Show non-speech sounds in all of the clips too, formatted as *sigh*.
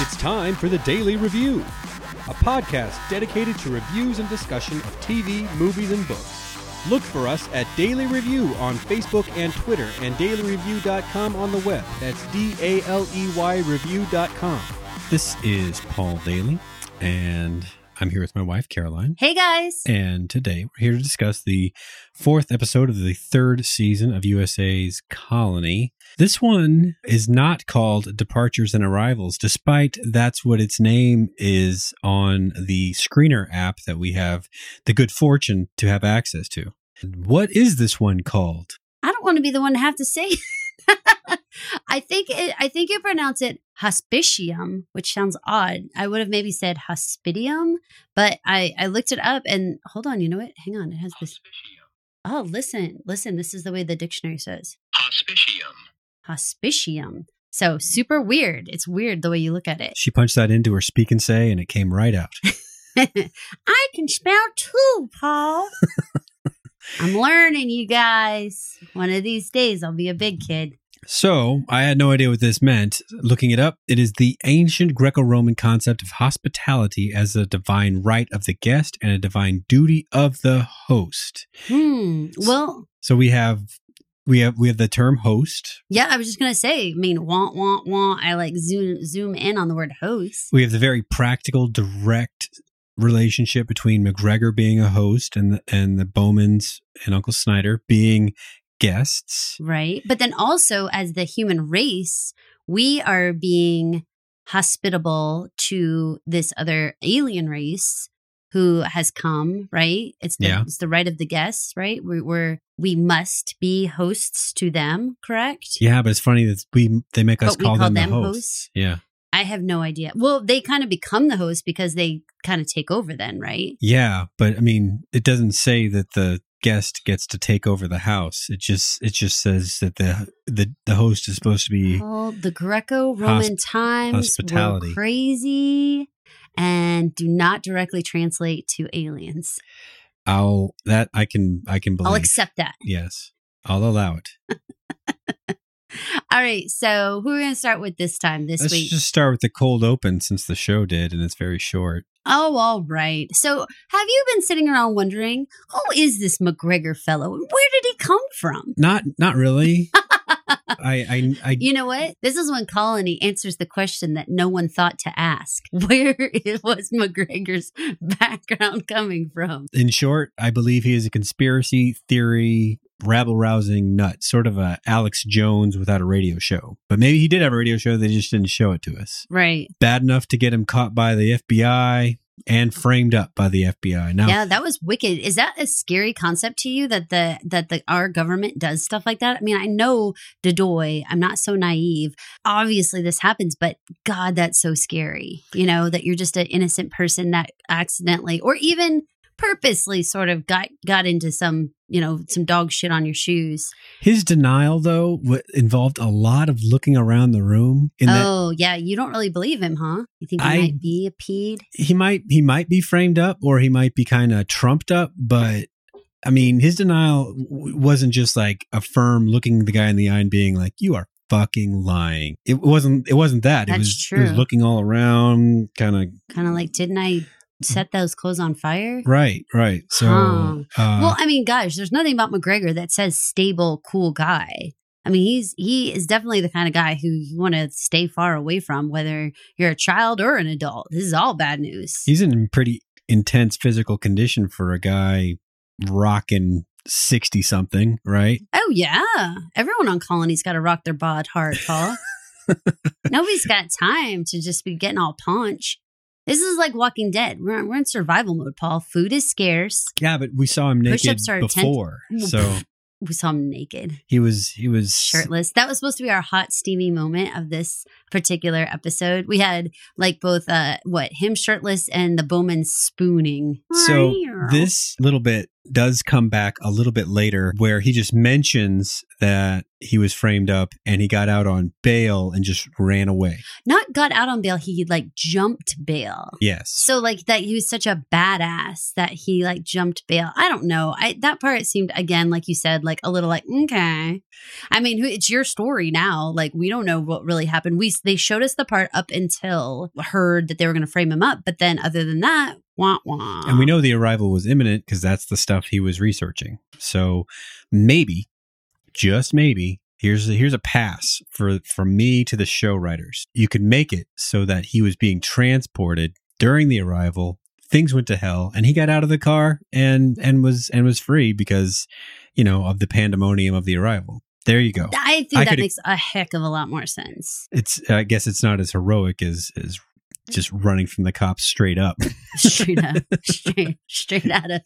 It's time for the Daily Review, a podcast dedicated to reviews and discussion of TV, movies, and books. Look for us at Daily Review on Facebook and Twitter and dailyreview.com on the web. That's D A L E Y review.com. This is Paul Daly, and I'm here with my wife, Caroline. Hey guys. And today we're here to discuss the fourth episode of the third season of USA's Colony. This one is not called Departures and Arrivals, despite that's what its name is on the screener app that we have the good fortune to have access to. What is this one called? I don't want to be the one to have to say. I think it, I think you pronounce it hospitium, which sounds odd. I would have maybe said hospitium, but I I looked it up and hold on, you know what? Hang on, it has this. Oh, listen, listen. This is the way the dictionary says Hospitium. hospitium. So super weird. It's weird the way you look at it. She punched that into her speak and say, and it came right out. *laughs* I can spell too, Paul. *laughs* I'm learning, you guys. One of these days, I'll be a big kid. So, I had no idea what this meant. Looking it up, it is the ancient Greco Roman concept of hospitality as a divine right of the guest and a divine duty of the host. Hmm. Well, So we have we have we have the term host. Yeah, I was just gonna say. I mean, want, want, want. I like zoom zoom in on the word host. We have the very practical, direct relationship between McGregor being a host and the, and the Bowmans and Uncle Snyder being guests. Right. But then also, as the human race, we are being hospitable to this other alien race who has come, right? It's the, Yeah. it's the right of the guests, right? We're, we're, we must be hosts to them, correct? Yeah, but it's funny that we they make us we call, call them, them the hosts. hosts? Yeah. I have no idea. Well, they kind of become the host because they kind of take over then, right? Yeah, but I mean, it doesn't say that the guest gets to take over the house. It just it just says that the the, the host is supposed to be the Greco-Roman times hospitality. were crazy and do not directly translate to aliens. I'll that I can I can believe. I'll accept that. yes. I'll allow it. *laughs* All right, so who are we going to start with this time this Let's week? just start with the cold open since the show did and it's very short. Oh, all right. So, have you been sitting around wondering who is this McGregor fellow? and Where did he come from? Not not really. *laughs* I I I You know what? This is when Colony answers the question that no one thought to ask. *laughs* Where was McGregor's background coming from? in short, I believe he is a conspiracy theory rabble rousing nut, sort of a Alex Jones without a radio show. But maybe he did have a radio show, they just didn't show it to us. Right. bad enough to get him caught by the FBI and framed up by the FBI. Now, Yeah, that was wicked. Is that a scary concept to you that the that the our government does stuff like that? I mean, I know Dodoy, I'm not so naive. Obviously this happens, but god that's so scary. You know, that you're just an innocent person that accidentally or even purposely sort of got got into some, you know, some dog shit on your shoes. his denial though w- involved a lot of looking around the room. In that oh, yeah, you don't really believe him, huh? You think he I- might be a peed? he might he might be framed up or he might be kind of trumped up, but. I mean, his denial w- wasn't just like a firm looking the guy in the eye and being like, "You are fucking lying." It wasn't. It wasn't that. That's it was. true. It was looking all around, kind of. Kind of like, didn't I set those clothes on fire? Right. Right. So. Huh. Uh, Well, I mean, gosh, there's nothing about McGregor that says stable, cool guy. I mean, he's he is definitely the kind of guy who you want to stay far away from, whether you're a child or an adult. This is all bad news. he's in pretty intense physical condition for a guy rocking 60 something, right? oh yeah, everyone on Colony's got to rock their bod hard, Paul. *laughs* Nobody's got time to just be getting all punch. This is like Walking Dead. We're we're in survival mode, Paul. Food is scarce. Yeah, but we saw him naked Push-ups ten- before. Mm. So We saw him naked, he was he was shirtless. That was supposed to be our hot, steamy moment of this particular episode. We had like both uh what him shirtless and the Bowman spooning. So this little bit does come back a little bit later where he just mentions that he was framed up and he got out on bail and just ran away. not got out on bail, he like jumped bail. Yes. So like that he was such a badass that he like jumped bail. I don't know. I that part seemed again like you said like a little like okay. I mean, it's your story now. Like we don't know what really happened. We they showed us the part up until heard that they were going to frame him up, but then other than that, wah wah. And we know the arrival was imminent because that's the stuff he was researching. So maybe, just maybe, here's a, here's a pass for from me to the show writers. You could make it so that he was being transported during the arrival. Things went to hell, and he got out of the car and and was and was free because you know of the pandemonium of the arrival. There you go. I think I that could- makes a heck of a lot more sense. It's I guess it's not as heroic as as just running from the cops straight up. *laughs* Straight up, straight, straight out of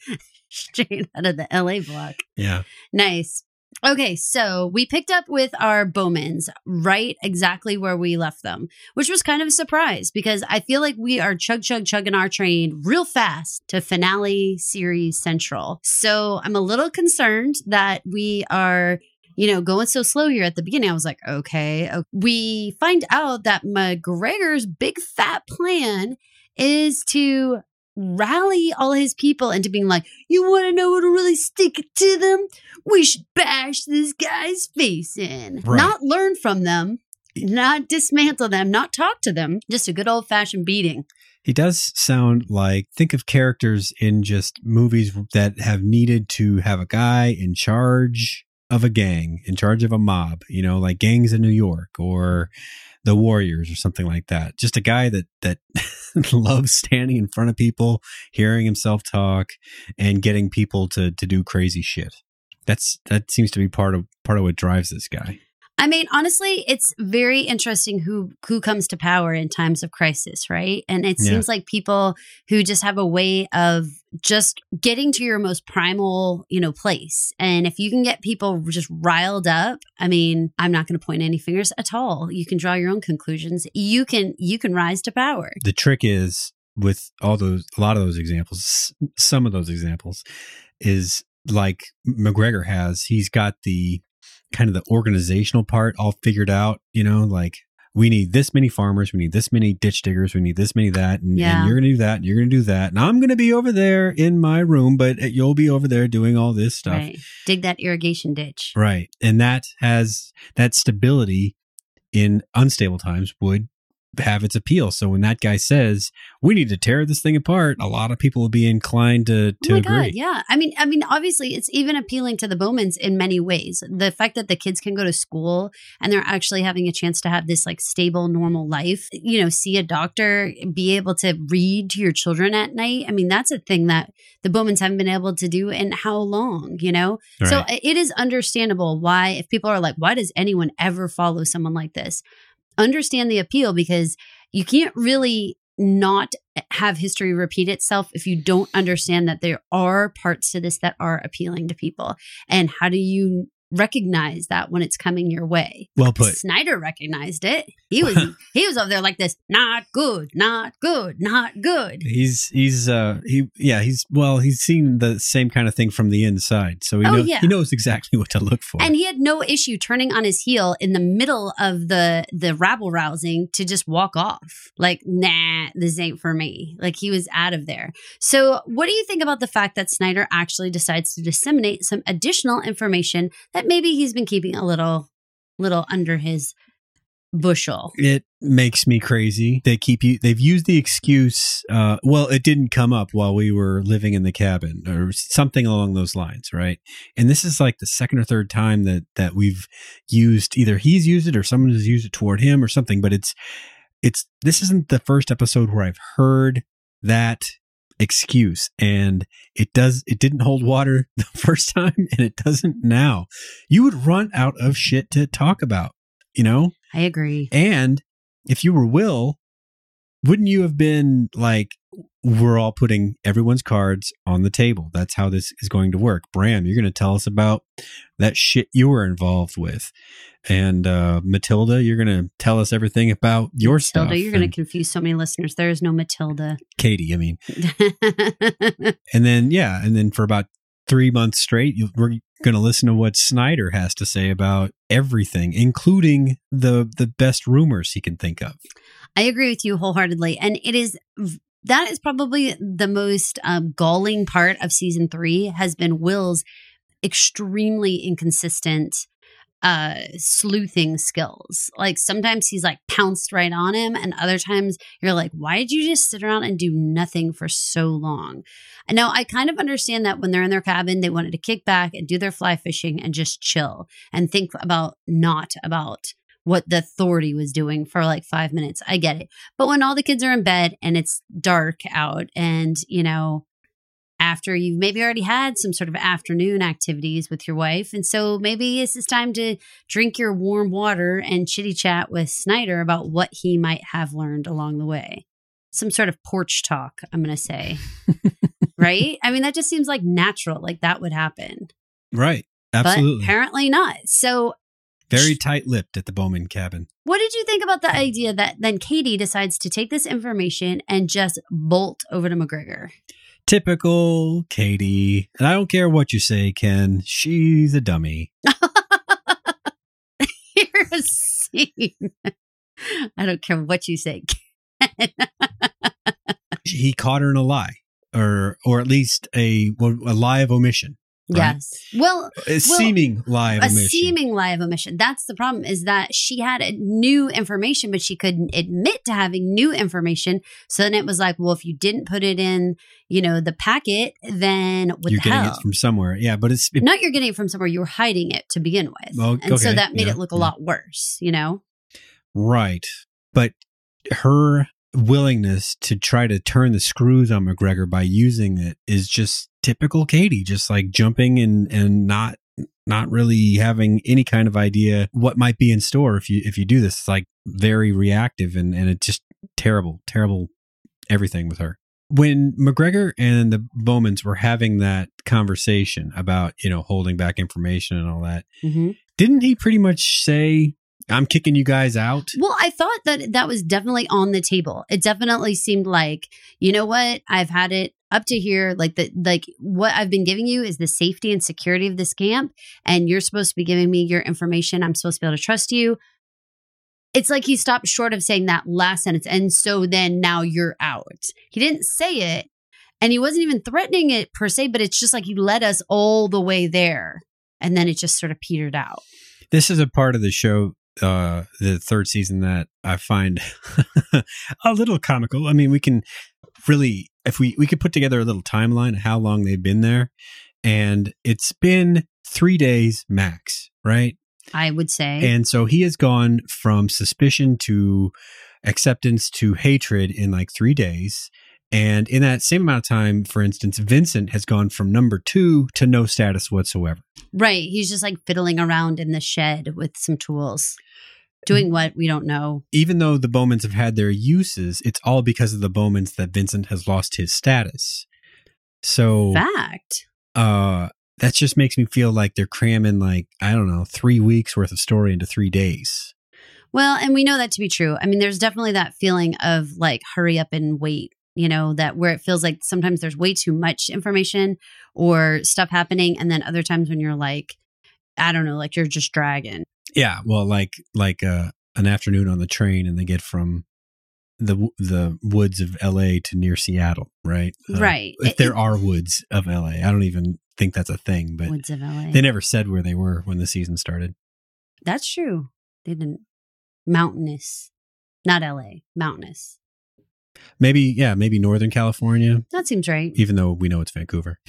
straight out of the LA bloc. Yeah. Nice. Okay, so we picked up with our Bowmans right exactly where we left them, which was kind of a surprise because I feel like we are chug chug chugging our train real fast to finale series central. So I'm a little concerned that we are, you know, going so slow here at the beginning. I was like, okay. We find out that McGregor's big fat plan is to rally all his people into being like, you want to know what'll really stick to them? We should bash this guy's face in. Right. Not learn from them, not dismantle them, not talk to them, just a good old fashioned beating. He does sound like think of characters in just movies that have needed to have a guy in charge of a gang, in charge of a mob, you know, like gangs in New York or the Warriors or something like that. Just a guy that that *laughs* loves standing in front of people, hearing himself talk and getting people to to do crazy shit. That's that seems to be part of part of what drives this guy. I mean, honestly, it's very interesting who who comes to power in times of crisis, right? And it Yeah. seems like people who just have a way of just getting to your most primal, you know, place. And if you can get people just riled up, I mean, I'm not going to point any fingers at all. You can draw your own conclusions. You can you can rise to power. the trick is with all those a lot of those examples some of those examples is like mcgregor has he's got the kind of the organizational part all figured out you know like we need this many farmers we need this many ditch diggers we need this many that and, Yeah. and you're gonna do that and you're gonna do that and i'm gonna be over there in my room but eh, you'll be over there doing all this stuff Right. Dig that irrigation ditch. Right. And that has that stability in unstable times would have its appeal. So when that guy says, we need to tear this thing apart, a lot of people will be inclined to, oh to oh my agree. god, yeah. I mean, I mean, obviously, it's even appealing to the Bowmans in many ways. The fact that the kids can go to school and they're actually having a chance to have this like stable, normal life. You know, see a doctor, be able to read to your children at night. I mean, that's a thing that the Bowmans haven't been able to do in how long? You know, so it is understandable why if people are like, why does anyone ever follow someone like this? Understand the appeal because you can't really not have history repeat itself if you don't understand that there are parts to this that are appealing to people. And how do you recognize that when it's coming your way? well put. Snyder recognized it. He was *laughs* he was over there like this, not good, not good, not good. He's he's uh he yeah he's well he's seen the same kind of thing from the inside so he Oh, know, yeah. he knows exactly *laughs* what to look for And he had no issue turning on his heel in the middle of the the rabble rousing to just walk off. Like, nah, this ain't for me. Like he was out of there. So, what do you think about the fact that Snyder actually decides to disseminate some additional information that maybe he's been keeping a little little under his bushel? it makes me crazy they keep you they've used the excuse uh well it didn't come up while we were living in the cabin or something along those lines right and this is like the second or third time that that we've used either he's used it or someone has used it toward him or something but it's it's this isn't the first episode where i've heard that excuse. And it does it didn't hold water *laughs* the first time and it doesn't now. You would run out of shit to talk about you know? I agree. and if you were Will, wouldn't you have been like we're all putting everyone's cards on the table. That's how this is going to work. Bram, you're going to tell us about that shit you were involved with. And uh, Matilda, you're going to tell us everything about your Matilda, stuff. you're going to confuse so many listeners. There is no Matilda. Katie, I mean. *laughs* And then, yeah, and then for about three months straight, you, we're going to listen to what Snyder has to say about everything, including the the best rumors he can think of. I agree with you wholeheartedly. And it is that is probably the most um, galling part of season three has been Will's extremely inconsistent uh sleuthing skills. Like sometimes he's like pounced right on him and other times you're like why did you just sit around and do nothing for so long? And now i kind of understand that when they're in their cabin they wanted to kick back and do their fly fishing and just chill and think about not about what the authority was doing for like five minutes. I get it. But when all the kids are in bed and it's dark out and, you know, after you've maybe already had some sort of afternoon activities with your wife. And so maybe it's time to drink your warm water and chitty chat with Snyder about what he might have learned along the way. Some sort of porch talk, I'm going to say. *laughs* right? I mean, that just seems like natural, like that would happen. Right. Absolutely. But apparently not. So Very tight lipped at the Bowman cabin. What did you think about the idea that then Katie decides to take this information and just bolt over to McGregor? Typical Katie. And I don't care what you say, Ken. She's a dummy. *laughs* You're a scene. I don't care what you say. Ken. *laughs* He caught her in a lie, or or at least a a lie of omission. Right? yes. Well, A seeming lie of a omission. seeming lie of omission. That's the problem is that she had a new information, but she couldn't admit to having new information. So then it was like, well, if you didn't put it in, you know, the packet, then what You're the getting hell? it from somewhere. Yeah, but it's it, Not you're getting it from somewhere. You were hiding it to begin with. Well, and so that made yeah, it look a yeah. lot worse, you know? right. But her willingness to try to turn the screws on McGregor by using it is just typical Katie, just like jumping and and not not really having any kind of idea what might be in store if you if you do this. It's like very reactive and and it's just terrible, terrible everything with her. When McGregor and the Bowmans were having that conversation about, you know, holding back information and all that, Mm-hmm. didn't he pretty much say, I'm kicking you guys out? Well, I thought that that was definitely on the table. It definitely seemed like, you know what? I've had it up to here. Like the like what I've been giving you is the safety and security of this camp, and you're supposed to be giving me your information. I'm supposed to be able to trust you. It's like he stopped short of saying that last sentence, and so then now you're out. He didn't say it, and he wasn't even threatening it per se. But it's just like he led us all the way there, and then it just sort of petered out. This is a part of the show, uh, the third season that I find *laughs* a little comical. I mean, we can really, if we we could put together a little timeline how long they've been there, and it's been three days max, right? I would say. And so he has gone from suspicion to acceptance to hatred in like three days. And in that same amount of time, for instance, Vincent has gone from number two to no status whatsoever. Right. He's just like fiddling around in the shed with some tools. Doing what? We don't know. even though the Bowmans have had their uses, it's all because of the Bowmans that Vincent has lost his status. So Fact. uh that just makes me feel like they're cramming like, I don't know, three weeks worth of story into three days. Well, and we know that to be true. I mean, there's definitely that feeling of like hurry up and wait, you know, that where it feels like sometimes there's way too much information or stuff happening. And then other times when you're like, I don't know, like you're just dragging. Yeah, well, like like uh, an afternoon on the train, and they get from the the woods of L.A. to near Seattle, right? Uh, Right. If there it- are woods of L.A., I don't even think that's a thing, but Woods of LA. they never said where they were when the season started. That's true. They didn't. Mountainous. Not LA. Mountainous. Maybe, yeah, maybe Northern California, That seems right. even though we know it's Vancouver. *laughs* *laughs*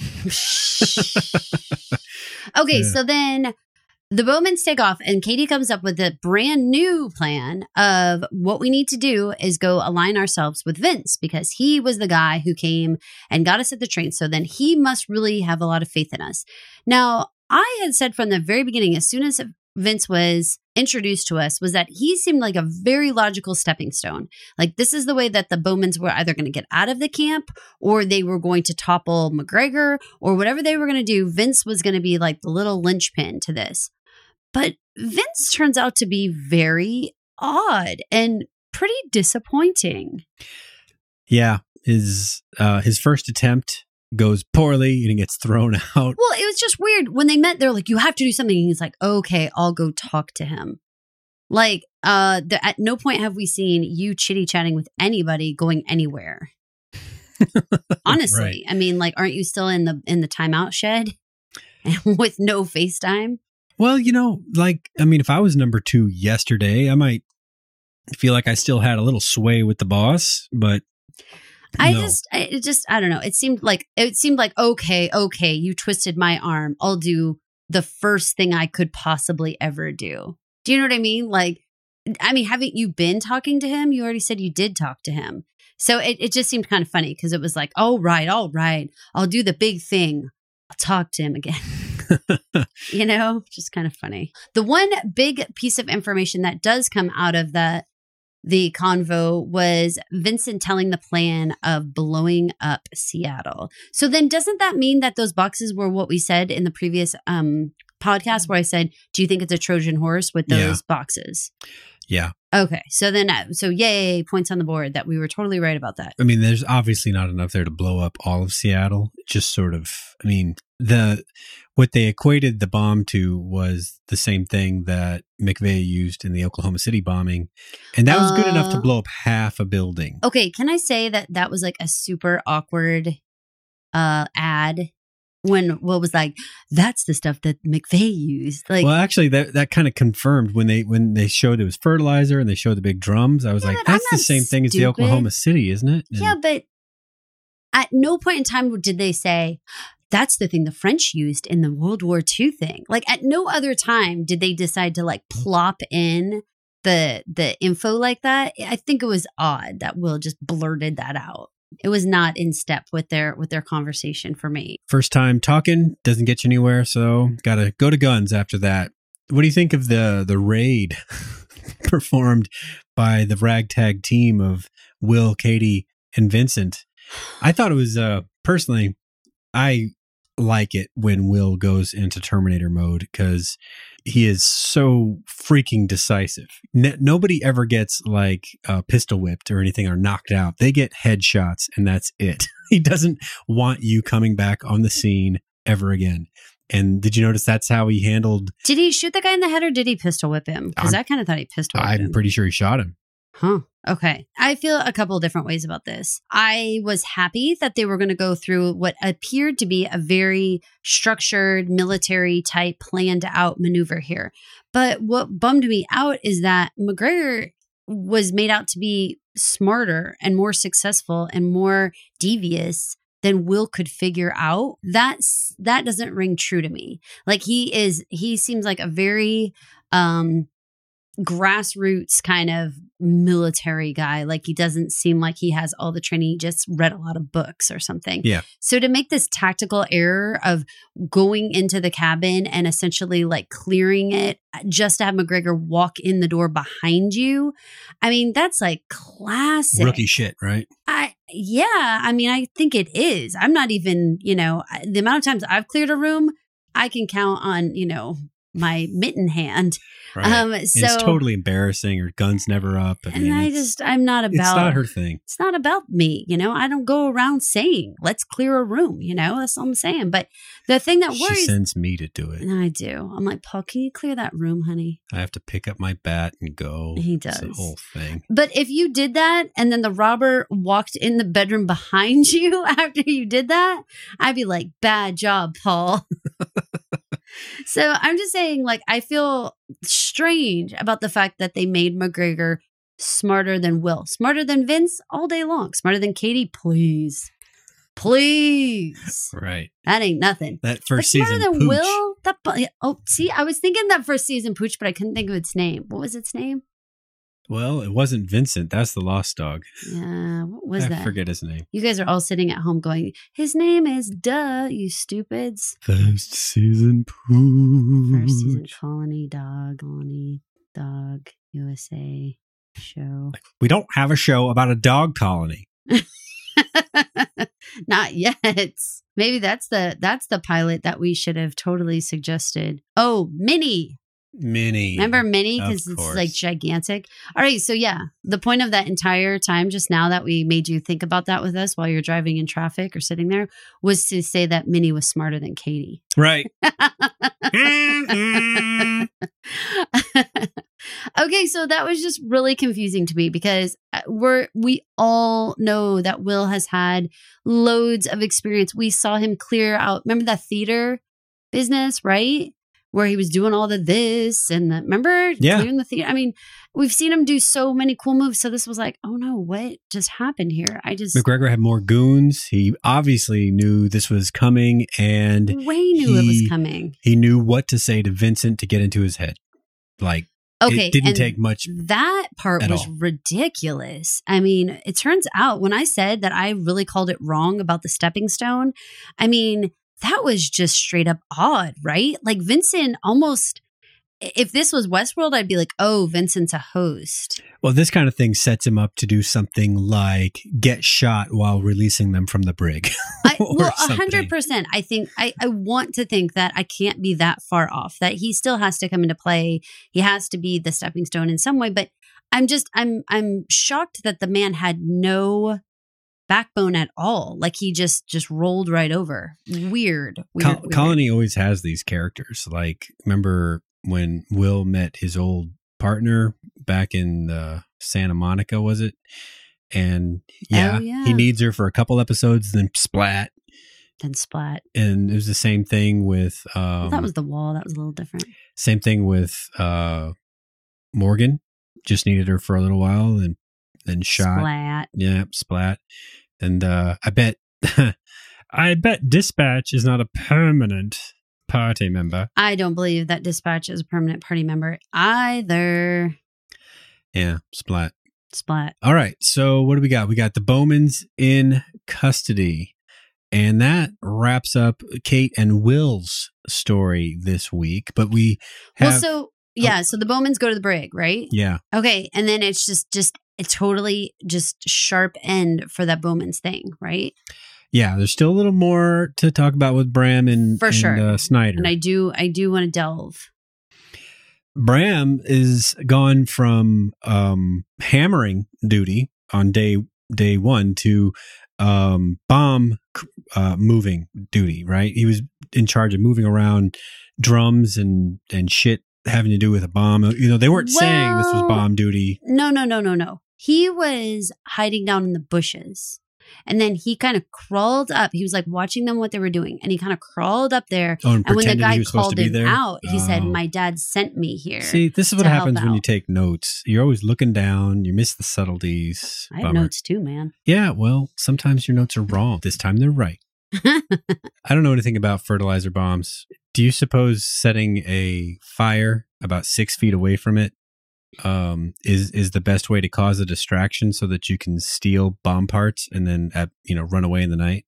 okay, Yeah. so then the Bowmans take off, and Katie comes up with a brand new plan of what we need to do is go align ourselves with Vince because he was the guy who came and got us at the train. So then he must really have a lot of faith in us. Now, I had said from the very beginning, as soon as Vince was introduced to us was that he seemed like a very logical stepping stone. Like this is the way that the Bowmans were either going to get out of the camp or they were going to topple McGregor or whatever they were going to do. Vince was going to be like the little linchpin to this. But Vince turns out to be very odd and pretty disappointing. Yeah, his uh, his first attempt goes poorly and he gets thrown *laughs* out. Well, it was just weird when they met. They're like, "You have to do something." And he's like, "Okay, I'll go talk to him." Like, uh, the, at no point have we seen you chitty chatting with anybody going anywhere. *laughs* Honestly, Right. I mean, like, aren't you still in the in the timeout shed *laughs* with no FaceTime? Well, you know, like I mean, if I was number two yesterday, I might feel like I still had a little sway with the boss, but I no. just, I, it just, I don't know. It seemed like it seemed like okay, okay, you twisted my arm. I'll do the first thing I could possibly ever do. Do you know what I mean? Like, I mean, haven't you been talking to him? You already said you did talk to him. So it, it just seemed kind of funny because it was like, all right, all right, I'll do the big thing. I'll talk to him again. *laughs* you know, just kind of funny. The one big piece of information that does come out of the the convo was Vincent telling the plan of blowing up Seattle. So then doesn't that mean that those boxes were what we said in the previous um podcast where I said, "Do you think it's a Trojan horse with those Yeah. boxes?" yeah. Okay. So then uh, so yay, points on the board that we were totally right about that. I mean, there's obviously not enough there to blow up all of Seattle. Just sort of, I mean, the what they equated the bomb to was the same thing that McVeigh used in the Oklahoma City bombing, and that was good enough to Uh, blow up half a building. Okay, can I say that that was like a super awkward uh ad when what was like, "That's the stuff that McVeigh used." Like, well, actually, that that kind of confirmed when they when they showed it was fertilizer and they showed the big drums. I was Yeah, like, that's the same thing as the. Oklahoma City, isn't it? And- yeah, but at no point in time did they say. That's the thing the French used in the World War II thing. Like at no other time did they decide to like plop in the the info like that. I think it was odd that Will just blurted that out. It was not in step with their with their conversation for me. First time talking doesn't get you anywhere, so got to go to guns after that. What do you think of the the raid *laughs* performed by the ragtag team of Will, Katie, and Vincent? I thought it was uh personally I like it when Will goes into Terminator mode because he is so freaking decisive. N- nobody ever gets like uh, pistol whipped or anything or knocked out. They get headshots and that's it. *laughs* he doesn't want you coming back on the scene ever again. And did you notice that's how he handled? Did he shoot the guy in the head or did he pistol whip him? Because I'm- kind of thought he pistol I'm him. pretty sure he shot him. Huh. Okay. I feel a couple different ways about this. I was happy that they were going to go through what appeared to be a very structured military type planned out maneuver here. But what bummed me out is that McGregor was made out to be smarter and more successful and more devious than Will could figure out. That's that doesn't ring true to me. Like he is he seems like a very um grassroots kind of military guy. Like he doesn't seem like he has all the training. He just read a lot of books or something. Yeah. So to make this tactical error of going into the cabin and essentially like clearing it just to have McGregor walk in the door behind you, I mean, that's like classic. Rookie shit, right? I yeah, I mean, I think it is. I'm not even, you know, the amount of times I've cleared a room, I can count on, you know, my mitten hand. Right. Um, so it's totally embarrassing. Her gun's never up. I and mean, I just, I'm not about it's not her thing. it's not about me, you know. I don't go around saying let's clear a room, you know. That's all I'm saying. But the thing that worries She sends me to do it. and I do. I'm like, Paul, can you clear that room, honey? I have to pick up my bat and go. He It's the whole thing. But if you did that and then the robber walked in the bedroom behind *laughs* you after you did that, I'd be like, bad job, Paul. *laughs* so I'm just saying, like, I feel strange about the fact that they made McGregor smarter than Will, smarter than Vince all day long, smarter than Katie, please. Please. Right. That ain't nothing. That first season. than pooch. Will? That, oh, see, I was thinking that first season Pooch, but I couldn't think of its name. What was its name? Well, it wasn't Vincent. That's the lost dog. Yeah, what was I that? I forget his name. You guys are all sitting at home going, His name is Duh, you stupids. First season pooch. First season colony, dog, colony. Dog USA show. We don't have a show about a dog colony. *laughs* Not yet. Maybe that's the that's the pilot that we should have totally suggested. Oh, Minnie. Mini. Remember Mini? Because it's like gigantic. All right, so yeah, the point of that entire time just now that we made you think about that with us while you're driving in traffic or sitting there was to say that Mini was smarter than Katie. Right. *laughs* Okay, so that was just really confusing to me because uh, we're we all know that Will has had loads of experience. We saw him clear out. Remember that theater business, right? Where he was doing all the this and the remember Yeah. clearing the theater. I mean, we've seen him do so many cool moves. So this was like, oh no, what just happened here? I just McGregor had more goons. He obviously knew this was coming and way knew it was he- coming. he knew what to say to Vincent to get into his head. Like, Okay, it didn't take much. That part was all. ridiculous. I mean, it turns out when I said that I really called it wrong about the stepping stone, I mean, that was just straight up odd, right? Like Vincent almost if this was Westworld, I'd be like, "Oh, Vincent's a host." Well, this kind of thing sets him up to do something like get shot while releasing them from the brig. *laughs* I, well, a hundred percent. I think I, I want to think that I can't be that far off. That he still has to come into play. He has to be the stepping stone in some way. But I'm just I'm I'm shocked that the man had no backbone at all. Like he just just rolled right over. Weird. weird, Col- weird. Colony always has these characters. Like, remember when Will met his old partner back in uh, Santa Monica, was it? And yeah, Oh, yeah. he needs her for a couple episodes, then splat. Then splat. And it was the same thing with um, Well, that was the wall. That was a little different. same thing with uh, Morgan. Just needed her for a little while and then shot. Splat. Yeah, splat. And uh I bet *laughs* I bet Dispatch is not a permanent party member. I don't believe that Dispatch is a permanent party member either. Yeah, splat. Splat. All right. So what do we got? We got the Bowmans in custody. And that wraps up Kate and Will's story this week. But we have well, so yeah, so the Bowmans go to the brig, right? Yeah. Okay, and then it's just just a totally just sharp end for that Bowman's thing, right? Yeah, there's still a little more to talk about with Bram and, For and, sure. uh, Snyder. And I do I do want to delve. Bram is gone from um, hammering duty on day day one to um, bomb uh, moving duty. Right, he was in charge of moving around drums and and shit having to do with a bomb. You know, they weren't saying this was bomb duty. No, no, no, no, no. He was hiding down in the bushes. And then he kind of crawled up. He was like watching them what they were doing. And he kind of crawled up there. Oh, and And when the guy called him there. out, he said, Oh. My dad sent me here. See, this is what happens when you take notes. You're always looking down. You miss the subtleties. I have notes too, man. Yeah, well, sometimes your notes are wrong. This time they're right. *laughs* I don't know anything about fertilizer bombs. Do you suppose setting a fire about six feet away from it um, is is the best way to cause a distraction so that you can steal bomb parts and then uh, you know run away in the night?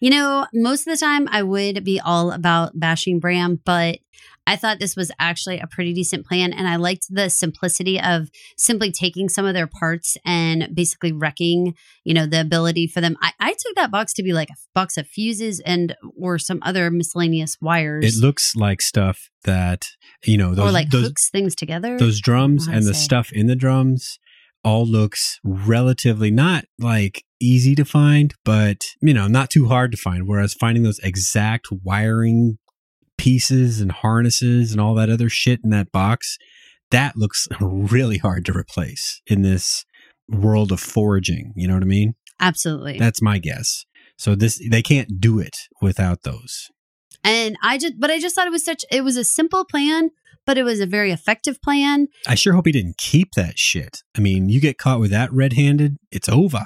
You know, most of the time I would be all about bashing Bram, but I thought this was actually a pretty decent plan. And I liked the simplicity of simply taking some of their parts and basically wrecking, you know, the ability for them. I, I took that box to be like a box of fuses and or some other miscellaneous wires. It looks like stuff that you know those or like those, hooks things together. those drums oh, know and the stuff in the drums all looks relatively not like easy to find but you know not too hard to find whereas finding those exact wiring pieces and harnesses and all that other shit in that box that looks *laughs* really hard to replace in this world of foraging you know what i mean Absolutely. that's my guess so this they can't do it without those and I just but I just thought it was such it was a simple plan, but it was a very effective plan. i sure hope he didn't keep that shit i mean you get caught with that red-handed it's over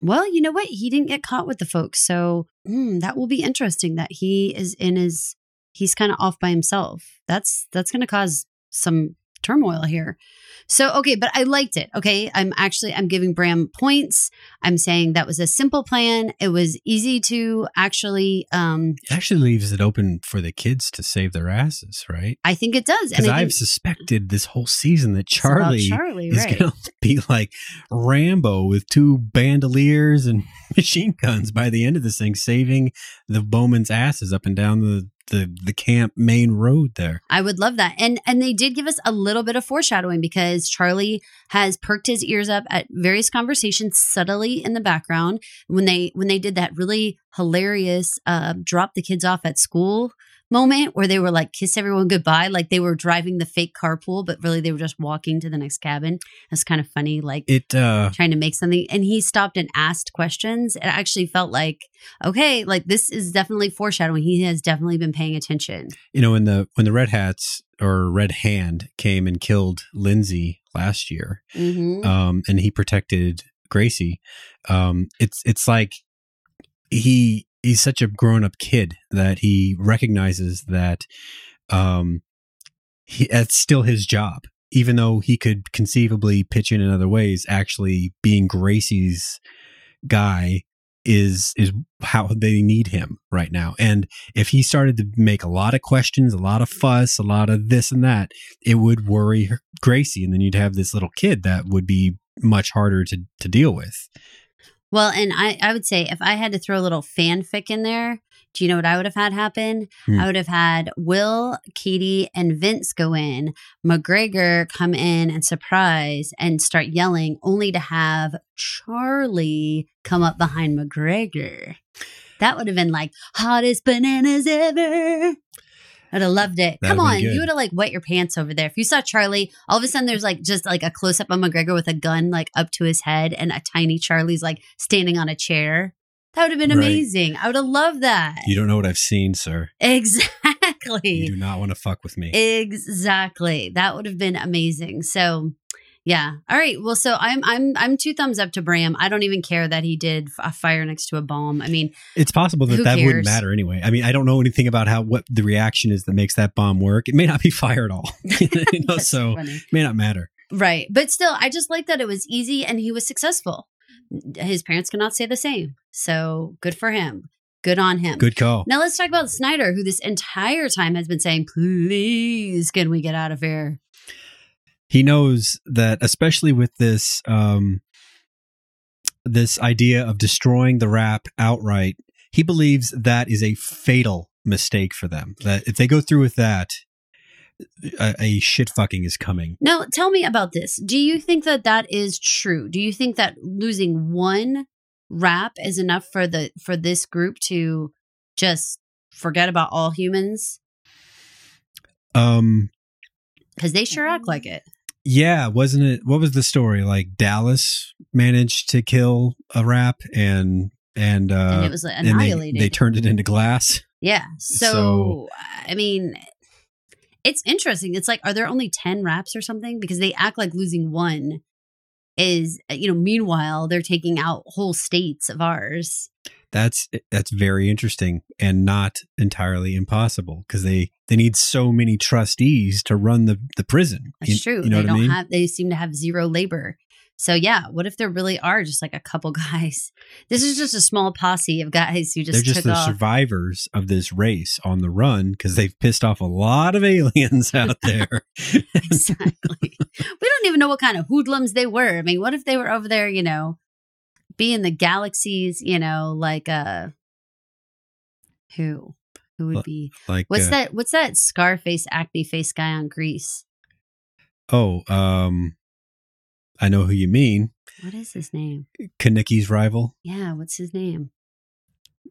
Well, you know what? He didn't get caught with the folks. So mm, that will be interesting that he is in his, he's kind of off by himself. That's, that's going to cause some turmoil here. So okay, but I liked it. Okay, I'm actually I'm giving Bram points. I'm saying that was a simple plan. It was easy to actually. um It actually leaves it open for the kids to save their asses, right? I think it does, Because I've suspected this whole season that Charlie, Charlie, is right? going *laughs* to be like Rambo with two bandoliers and *laughs* machine guns by the end of this thing, saving the Bowman's asses up and down the, the, the camp main road there. I would love that. And and they did give us a little bit of foreshadowing because Charlie has perked his ears up at various conversations subtly in the background when they when they did that really hilarious uh drop the kids off at school moment where they were like kiss everyone goodbye like they were driving the fake carpool but really they were just walking to the next cabin. That's kind of funny like It, uh, trying to make something and he stopped and asked questions it actually felt like okay like this is definitely foreshadowing he has definitely been paying attention you know, when the, when the Red Hats or Red Hand came and killed Lindsay last year, mm-hmm. um, and he protected Gracie. Um, it's it's like he he's such a grown up kid that he recognizes that um, he that's still his job, even though he could conceivably pitch in in other ways. Actually, being Gracie's guy is is how they need him right now. And if he started to make a lot of questions, a lot of fuss, a lot of this and that, it would worry Gracie, and then you'd have this little kid that would be much harder to to deal with. Well, and I, I would say if I had to throw a little fanfic in there, do you know what I would have had happen? Hmm. I would have had Will, Katie, and Vince go in, McGregor come in and surprise and start yelling, only to have Charlie come up behind McGregor. That would have been like hottest bananas ever. I'd have loved it. That'd Come on, good. you would have like wet your pants over there. If you saw Charlie, all of a sudden there's like just like a close up of McGregor with a gun like up to his head, and a tiny Charlie's like standing on a chair. That would have been Right. amazing. I would have loved that. You don't know what I've seen, sir. Exactly. You do not want to fuck with me. Exactly. That would have been amazing. So, yeah. All right. Well, so I'm I'm I'm two thumbs up to Bram. I don't even care that he did a fire next to a bomb. I mean, It's possible that that wouldn't matter anyway. I mean, I don't know anything about how what the reaction is that makes that bomb work. It may not be fire at all, *laughs* *laughs* you know, so funny. it may not matter. Right. But still, I just like that it was easy and he was successful. His parents cannot say the same. So good for him. Good on him. Good call. Now let's talk about Snyder, who this entire time has been saying, please, can we get out of here? He knows that, especially with this um, this idea of destroying the rap outright, he believes that is a fatal mistake for them. That if they go through with that, a, a shit fucking is coming. Now, tell me about this. Do you think that that is true? Do you think that losing one rap is enough for the for this group to just forget about all humans? Um, Because they sure act like it. Yeah, wasn't it? What was the story? Like Dallas managed to kill a rap, and and uh, and it was and they, annihilated. they turned it into glass. yeah. So, So- I mean, it's interesting. It's like, are there only 10 raps or something? Because they act like losing one is, you know, meanwhile, they're taking out whole states of ours. That's that's very interesting and not entirely impossible because they they need so many trustees to run the the prison. That's you, true. You know they don't mean? have they seem to have zero labor. So yeah, what if there really are just like a couple *laughs* guys? This is just a small posse of guys who just They're just took the off. survivors of this race on the run because they've pissed off a lot of *laughs* aliens out *laughs* there. exactly. we don't even know what kind of hoodlums they were. I mean, what if they were over there, you know, being the galaxies, you know, like uh who? Who would be like what's uh, that what's that Scarface acne face guy on Grease? Oh, um, I know who you mean. What is his name? Kenickie's rival, Yeah, what's his name?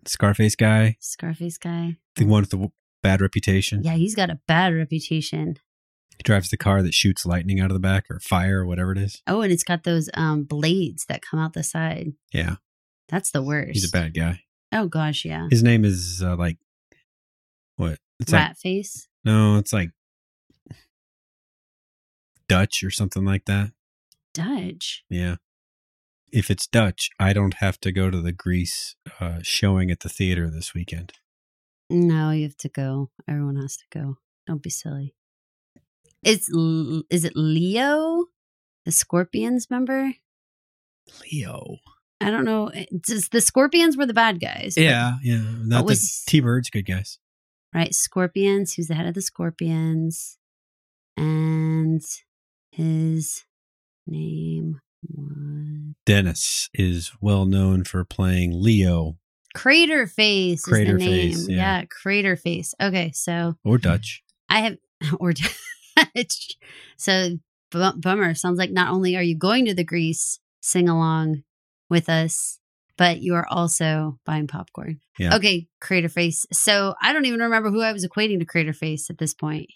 Scarface guy, Scarface guy. the one with the bad reputation. Yeah, he's got a bad reputation. He drives the car that shoots lightning out of the back or fire or whatever it is. Oh, and it's got those um blades that come out the side. Yeah, That's the worst. he's a bad guy. Oh gosh, yeah. His name is uh, like what? It's like Rat face. no, it's like Dutch or something like that. Dutch. Yeah. If it's Dutch, I don't have to go to the Grease uh, showing at the theater this weekend. No, you have to go. Everyone has to go. Don't be silly. It's L- is it Leo, the Scorpions member? Leo. I don't know. It's just the Scorpions were the bad guys. Yeah, yeah. Not was- the T Birds, good guys. right. Scorpions. Who's the head of the Scorpions? And his name was Dennis is well known for playing Leo Crater Face. Crater is the name. Face, yeah. Crater Face. Okay, so or Dutch. I have *laughs* or *laughs* so bu- bummer. Sounds like not only are you going to the Grease sing along with us, but you are also buying popcorn. Yeah. Okay, Crater Face. So I don't even remember who I was equating to Crater Face at this point.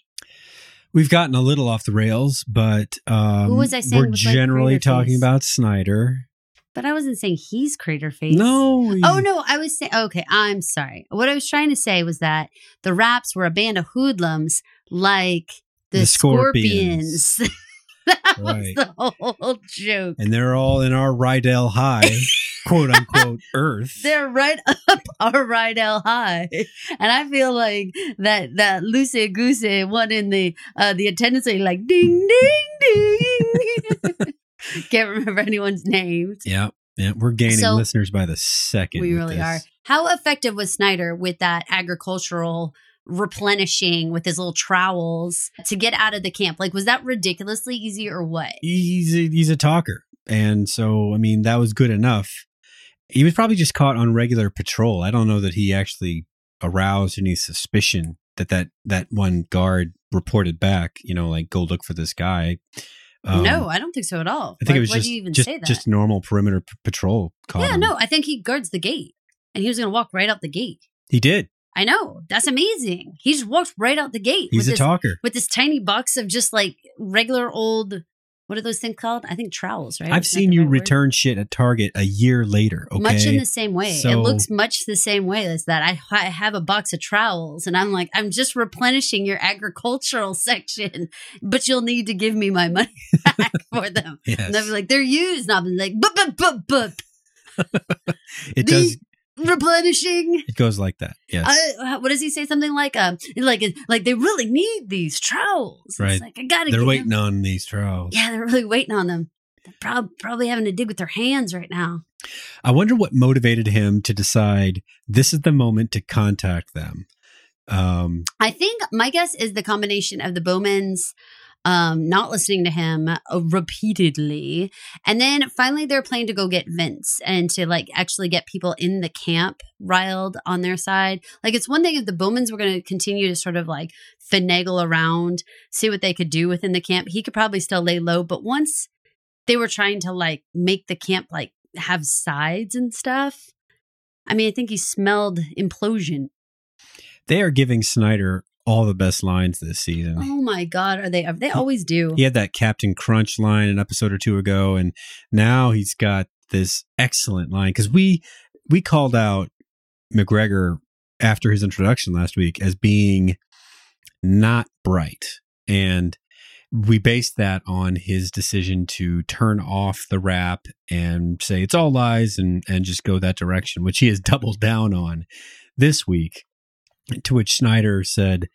We've gotten a little off the rails, but um, Who was I saying we're was like generally talking about Snyder. But I wasn't saying he's Crater Face. No. Oh no, I was saying okay, I'm sorry. What I was trying to say was that the Raps were a band of hoodlums like the, The Scorpions. Scorpions. *laughs* that Right. was the whole joke. And they're all in our Rydell High, *laughs* quote unquote, Earth. They're right up our Rydell High, and I feel like that that loosey goosey one in the uh the attendance are like ding ding ding. *laughs* Can't remember anyone's names. yeah. Yeah. We're gaining So- listeners by the second. We really this. are. How effective was Snyder with that agricultural replenishing with his little trowels to get out of the camp? Like, was that ridiculously easy or what? He's a, he's a talker. And so, I mean, that was good enough. He was probably just caught on regular patrol. I don't know that he actually aroused any suspicion that that, that one guard reported back, you know, like, go look for this guy. Um, no, I don't think so at all. I think Why- it was just, even just, say that? just normal perimeter p- patrol. Yeah, him. no, I think he guards the gate, and he was going to walk right out the gate. He did. I know that's amazing. He just walked right out the gate He's with a this talker. with this tiny box of just like regular old. What are those things called? I think trowels, right? I've Isn't seen you right word? return shit at Target a year later. Okay. Much in the same way. it looks much the same way as that. I, I have a box of trowels and I'm like, I'm just replenishing your agricultural *laughs* section, but you'll need to give me my money *laughs* back for them. yes. And they'll be like, they're used. And I'll be like, but, but, but, but, *laughs* it the does. Replenishing. It goes like that. Yes. I, what does he say? Something like, um, like, like they really need these trowels. Right. It's like, I gotta They're waiting them- on these trowels. Yeah, they're really waiting on them. They're prob- probably having to dig with their hands right now. I wonder what motivated him to decide this is the moment to contact them. Um, I think my guess is the combination of the Bowmans um, not listening to him uh, repeatedly, and then finally they're planning to go get Vince and to like actually get people in the camp riled on their side. Like it's one thing if the Bowmans were going to continue to sort of like finagle around, see what they could do within the camp. He could probably still lay low, but once they were trying to like make the camp like have sides and stuff. I mean, I think he smelled implosion. they are giving Snyder all the best lines this season. Oh my god, are they? They always do. He had that Captain Crunch line an episode or two ago, and now he's got this excellent line because we we called out McGregor after his introduction last week as being not bright, and we based that on his decision to turn off the rap and say it's all lies and and just go that direction, which he has *laughs* doubled down on this week. To which Snyder said,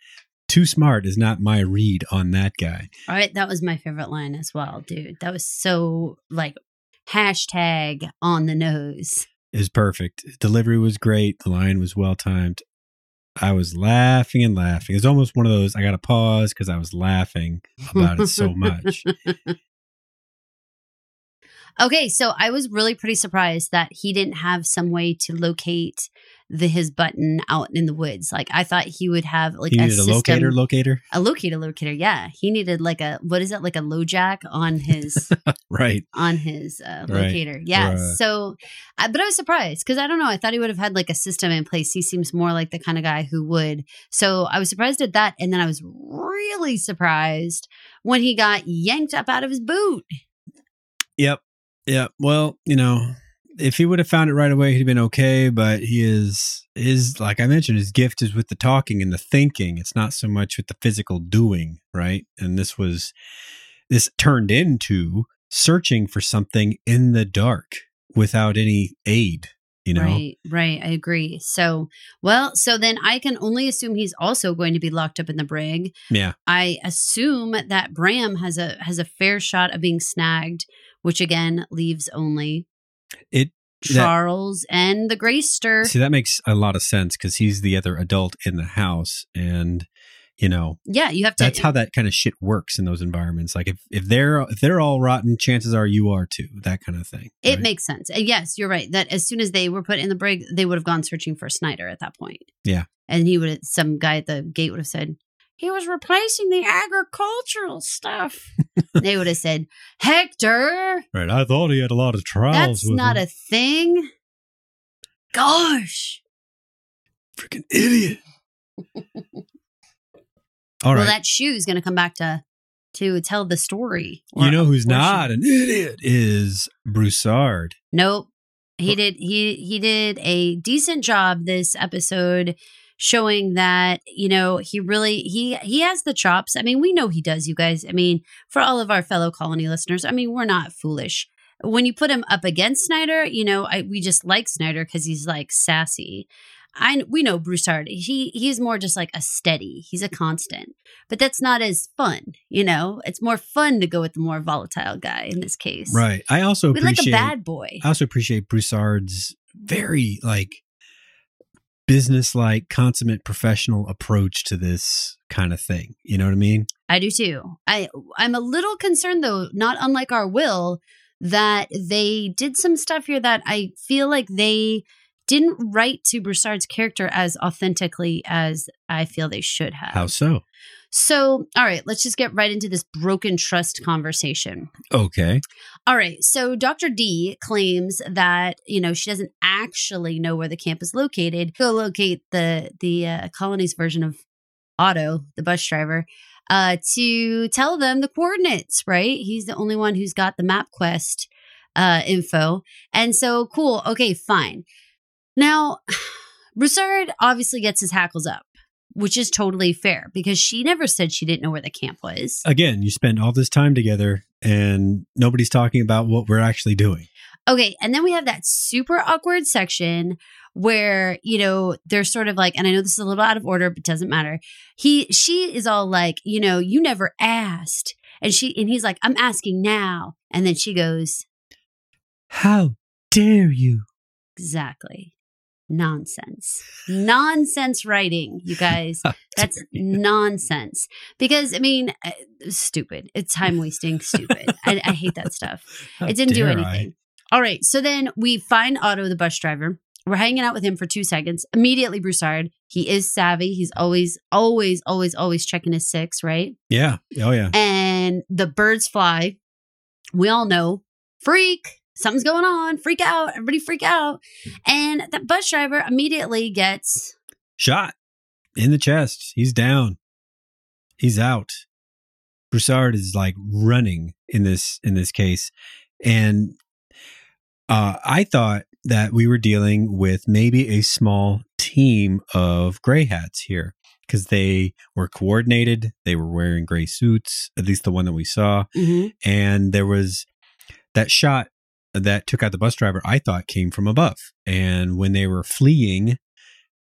"Too smart is not my read on that guy." All right, that was my favorite line as well, dude. That was so like hashtag on the nose. is perfect. Delivery was great. The line was well timed. I was laughing and laughing. It's almost one of those I got to pause because I was laughing about it so *laughs* much. Okay, so I was really pretty surprised that he didn't have some way to locate the his button out in the woods. Like I thought he would have like he a needed a system, locator, locator. a locator, locator. Yeah, he needed like a what is it like a LoJack on his *laughs* Right. on his uh, Right. locator. Yeah. Right. So, I, but I was surprised because I don't know. I thought he would have had like a system in place. He seems more like the kind of guy who would. So I was surprised at that, and then I was really surprised when he got yanked up out of his boot. Yep. Yep. Well, you know, if he would have found it right away, he'd have been okay. But he is is like I mentioned, his gift is with the talking and the thinking. It's not so much with the physical doing, right? And this was this turned into searching for something in the dark without any aid. you know? Right, right. I agree. So, well, so then I can only assume he's also going to be locked up in the brig. Yeah. I assume that Bram has a has a fair shot of being snagged, which again leaves only It that- Charles and the Greyster. see that makes a lot of sense because he's the other adult in the house, and you know yeah, you have to. that's how that kind of shit works in those environments. Like if if they're if they're all rotten, chances are you are too. That kind of thing. it right? makes sense. Yes, you're right. That as soon as they were put in the brig, they would have gone searching for Snyder at that point. Yeah. and he would have some guy at the gate would have said. He was replacing the agricultural stuff. *laughs* they would have said, Hector, right. I thought he had a lot of trials. That's not a thing. Gosh. freaking idiot. all *laughs* Well, right. that shoe's going to come back to to tell the story. you know who's not she- an idiot is Broussard. Nope. He did he he did a decent job this episode showing that, you know, he really he he has the chops. I mean, we know he does, you guys. I mean, for all of our fellow colony listeners, I mean, we're not foolish. When you put him up against Snyder, you know, I, we just like Snyder because he's like sassy. I we know Broussard. He he's more just like a steady. He's a constant, but that's not as fun. You know, it's more fun to go with the more volatile guy in this case. Right. I also We like a appreciate bad boy. I also appreciate Broussard's very like business like consummate professional approach to this kind of thing. You know what I mean? I do too. I I'm a little concerned though, not unlike our will, that they did some stuff here that I feel like they didn't write to Broussard's character as authentically as I feel they should have. How so? So, all right, let's just get right into this broken trust conversation. Okay. All right. So Dr. D claims that, you know, she doesn't actually know where the camp is located. Go locate the the uh, colony's version of Otto, the bus driver, uh, to tell them the coordinates, right? He's the only one who's got the MapQuest uh, info. And so, cool. Okay, fine. Now, *sighs* Broussard obviously gets his hackles up, which is totally fair because she never said she didn't know where the camp was. Again, you spend all this time together and nobody's talking about what we're actually doing. Okay, and then we have that super awkward section where, you know, they're sort of like, and I know this is a little out of order, but doesn't matter. He she is all like, you know, you never asked. And she and he's like, I'm asking now. And then she goes, How dare you? Exactly. Nonsense. Nonsense writing, you guys. *laughs* That's nonsense. Because, I mean, uh, stupid. It's time wasting, *laughs* stupid. I, I hate that stuff. How it didn't do dare I? anything. All right. So then we find Otto, the bus driver. We're hanging out with him for two seconds. Immediately, Broussard. He is savvy. He's always, always, always, always checking his six, right? Yeah. Oh yeah. And the birds fly. We all know, freak. Something's going on. Freak out. Everybody freak out. And the bus driver immediately gets Shot in the chest. He's down. He's out. Broussard is like running in this in this case, and uh, I thought that we were dealing with maybe a small team of gray hats here because they were coordinated. They were wearing gray suits, at least the one that we saw, and there was that shot that took out the bus driver. I thought came from above, and when they were fleeing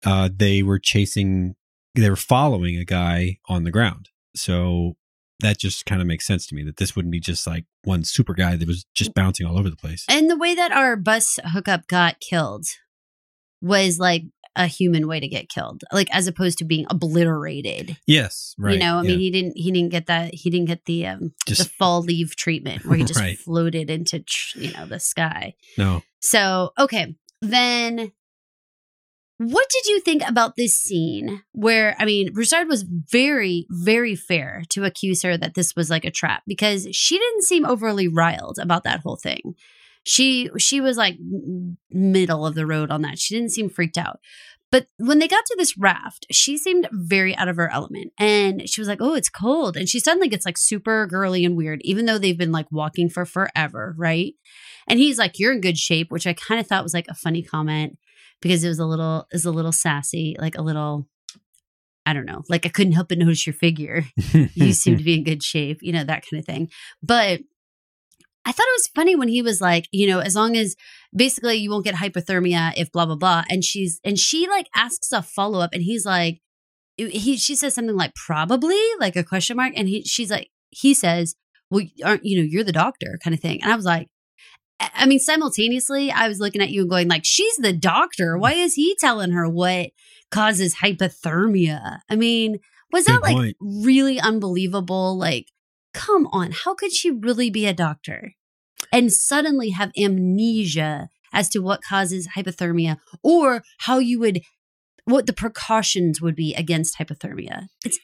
uh, they were chasing, they were following a guy on the ground. So that just kind of makes sense to me that this wouldn't be just like one super guy that was just bouncing all over the place. And the way that our bus hookup got killed was like a human way to get killed, like as opposed to being obliterated. Yes, right. you know, I yeah. mean, he didn't he didn't get that he didn't get the um the just fall leave treatment where he *laughs* just Right. floated into you know the sky. no. So okay, then. What did you think about this scene where, I mean, Broussard was very, very fair to accuse her that this was like a trap because she didn't seem overly riled about that whole thing. She she was like middle of the road on that. She didn't seem freaked out. But when they got to this raft, she seemed very out of her element. And she was like, Oh, it's cold. And she suddenly gets like super girly and weird, even though they've been like walking for forever, right? And he's like, You're in good shape, which I kind of thought was like a funny comment because it was a little is a little sassy, like a little I don't know, like I couldn't help but notice your figure. *laughs* You seem to be in good shape, you know, that kind of thing. But I thought it was funny when he was like, you know, as long as basically you won't get hypothermia if blah blah blah, and she's and she like asks a follow up, and he's like, he she says something like probably like a question mark, and he she's like he says, well, aren't you know you're the doctor kind of thing, and I was like. I mean, simultaneously, I was looking at you and going, like, she's the doctor. Why is he telling her what causes hypothermia? I mean, was Good that like point. really unbelievable? Like, come on, how could she really be a doctor and suddenly have amnesia as to what causes hypothermia or how you would, what the precautions would be against hypothermia? It's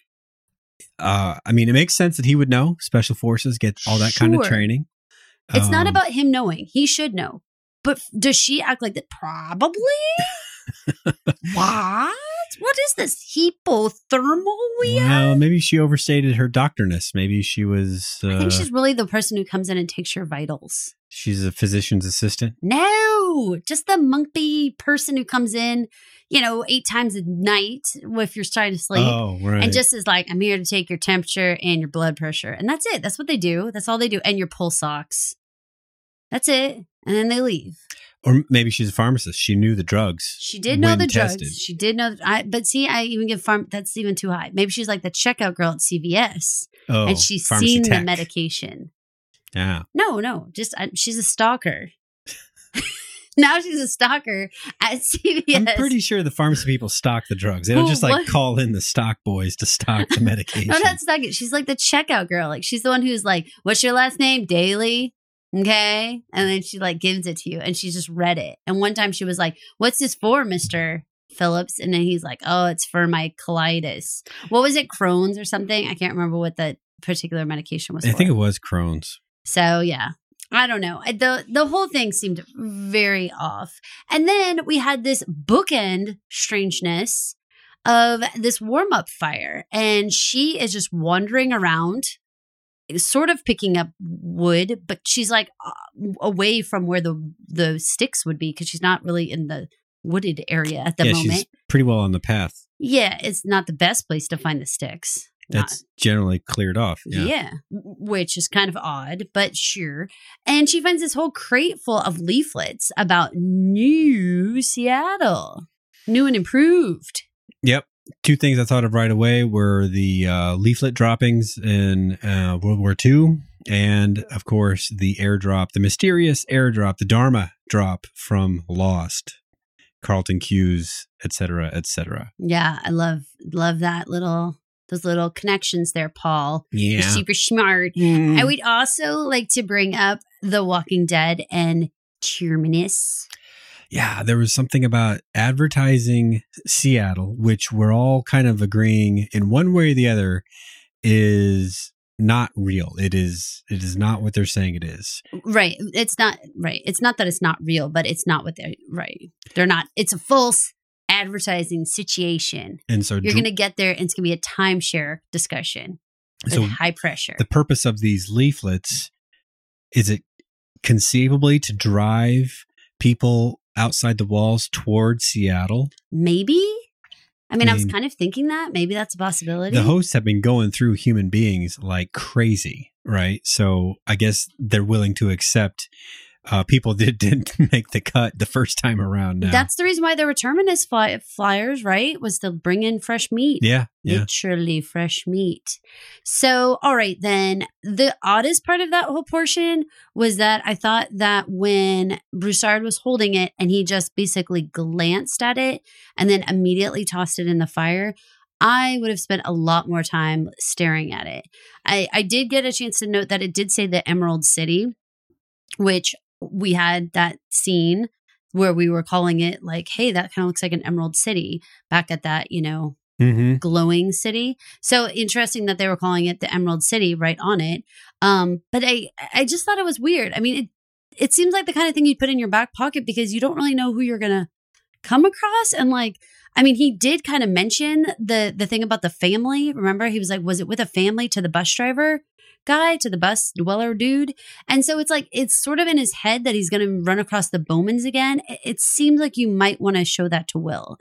Uh, I mean, it makes sense that he would know. Special forces get all that kind of training. it's not Um, about him knowing; he should know. But does she act like that? Probably. *laughs* what? What is this have? Well, maybe she overstated her doctorness. Maybe she was. Uh, I think she's really the person who comes in and takes your vitals. she's a physician's assistant. No, just the monkey person who comes in, you know, eight times a night if you're trying to sleep. Oh, right. And just is like, I'm here to take your temperature and your blood pressure. And that's it. That's what they do. That's all they do. And your pulse ox. That's it. And then they leave. Or maybe she's a pharmacist. She knew the drugs. She did know the tested. drugs. She did know. I, but see, I even give farm. That's even too high. Maybe she's like the checkout girl at CVS, Oh, and she's seen the medication. Yeah. No, no, just I, she's a stalker. *laughs* now she's a stalker at CVS. I'm pretty sure the pharmacy people stock the drugs. They don't just like what? call in the stock boys to stock the medication. *laughs* No, not stalker. She's like the checkout girl. Like she's the one who's like, "What's your last name?" Daily. Okay, and then she like gives it to you, and she's just read it. And one time she was like, "What's this for, Mister Phillips?" And then he's like, "Oh, it's for my colitis. What was it, Crohn's or something? I can't remember what that particular medication was. I for. think it was Crohn's. So yeah, I don't know. the The whole thing seemed very off. And then we had this bookend strangeness of this warm up fire, and she is just wandering around, sort of picking up wood, but she's like uh, away from where the the sticks would be because she's not really in the wooded area at the yeah, moment. she's pretty well on the path. Yeah, it's not the best place to find the sticks. Not- That's generally cleared off. Yeah. yeah. which is kind of odd, but sure. And she finds this whole crate full of leaflets about New Seattle, new and improved. Yep. Two things I thought of right away were the uh, leaflet droppings in uh, World War II, and of course the airdrop, the mysterious airdrop, the Dharma drop from Lost, Carlton Cuse, etc., etc. Yeah, I love love that little those little connections there, Paul. You're Yeah. super smart. Mm. I would also like to bring up The Walking Dead and Terminus. Yeah, there was something about advertising Seattle, which we're all kind of agreeing in one way or the other is not real. It is it is not what they're saying it is. Right. It's not right. It's not that it's not real, but it's not what they're right. They're not. It's a false advertising situation. And so You're dr- going to get there, and it's going to be a timeshare discussion so high pressure. the purpose of these leaflets is it conceivably to drive people outside the walls toward Seattle. Maybe. I mean, I, was kind of thinking that maybe that's a possibility. The hosts have been going through human beings like crazy, right? So I guess they're willing to accept uh, people *laughs* that didn't *laughs* make the cut the first time around. Now, That's the reason why there were terminus fly- flyers, right? Was to bring in fresh meat. yeah, yeah. Literally fresh meat. So, all right, then the oddest part of that whole portion was that I thought that when Broussard was holding it and he just basically glanced at it and then immediately tossed it in the fire, I would have spent a lot more time staring at it. I, I did get a chance to note that it did say the Emerald City, which we had that scene where we were calling it like, hey, that kind of looks like an Emerald City back at that, you know, Mm-hmm. glowing city. So interesting that they were calling it the Emerald City right on it. Um, but I I just thought it was weird. I mean, it it seems like the kind of thing you'd put in your back pocket because you don't really know who you're gonna come across. And like, I mean, he did kind of mention the the thing about the family. Remember, he was like, was it with a family to the bus driver guy, to the bus dweller dude? And so it's like it's sort of in his head that he's gonna run across the Bowmans again. It, seems like you might want to show that to Will.